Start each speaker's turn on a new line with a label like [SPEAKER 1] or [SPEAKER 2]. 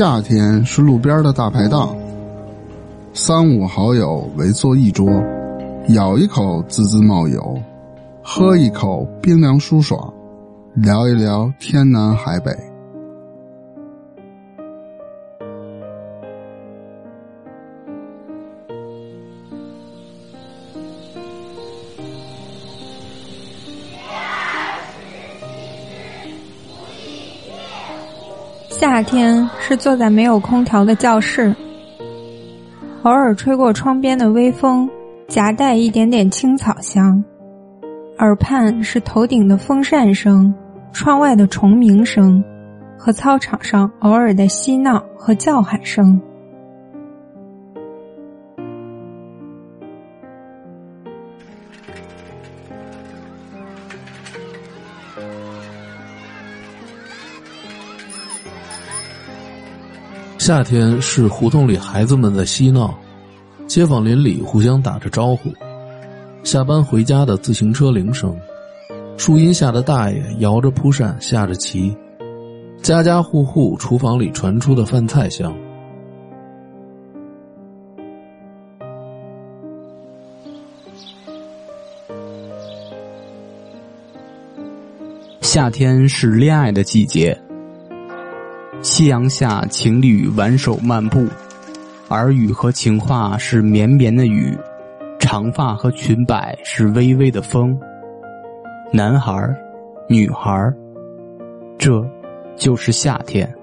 [SPEAKER 1] 夏天是路边的大排档，三五好友围坐一桌，咬一口滋滋冒油，喝一口冰凉舒爽，聊一聊天南海北。
[SPEAKER 2] 夏天是坐在没有空调的教室，偶尔吹过窗边的微风，夹带一点点青草香；耳畔是头顶的风扇声、窗外的虫鸣声，和操场上偶尔的嬉闹和叫喊声。
[SPEAKER 3] 夏天是胡同里孩子们的嬉闹，街坊邻里互相打着招呼，下班回家的自行车铃声，树荫下的大爷摇着蒲扇下着棋，家家户户厨房里传出的饭菜香。
[SPEAKER 4] 夏天是恋爱的季节。夕阳下，情侣挽手漫步，耳语和情话是绵绵的雨，长发和裙摆是微微的风。男孩女孩这，就是夏天。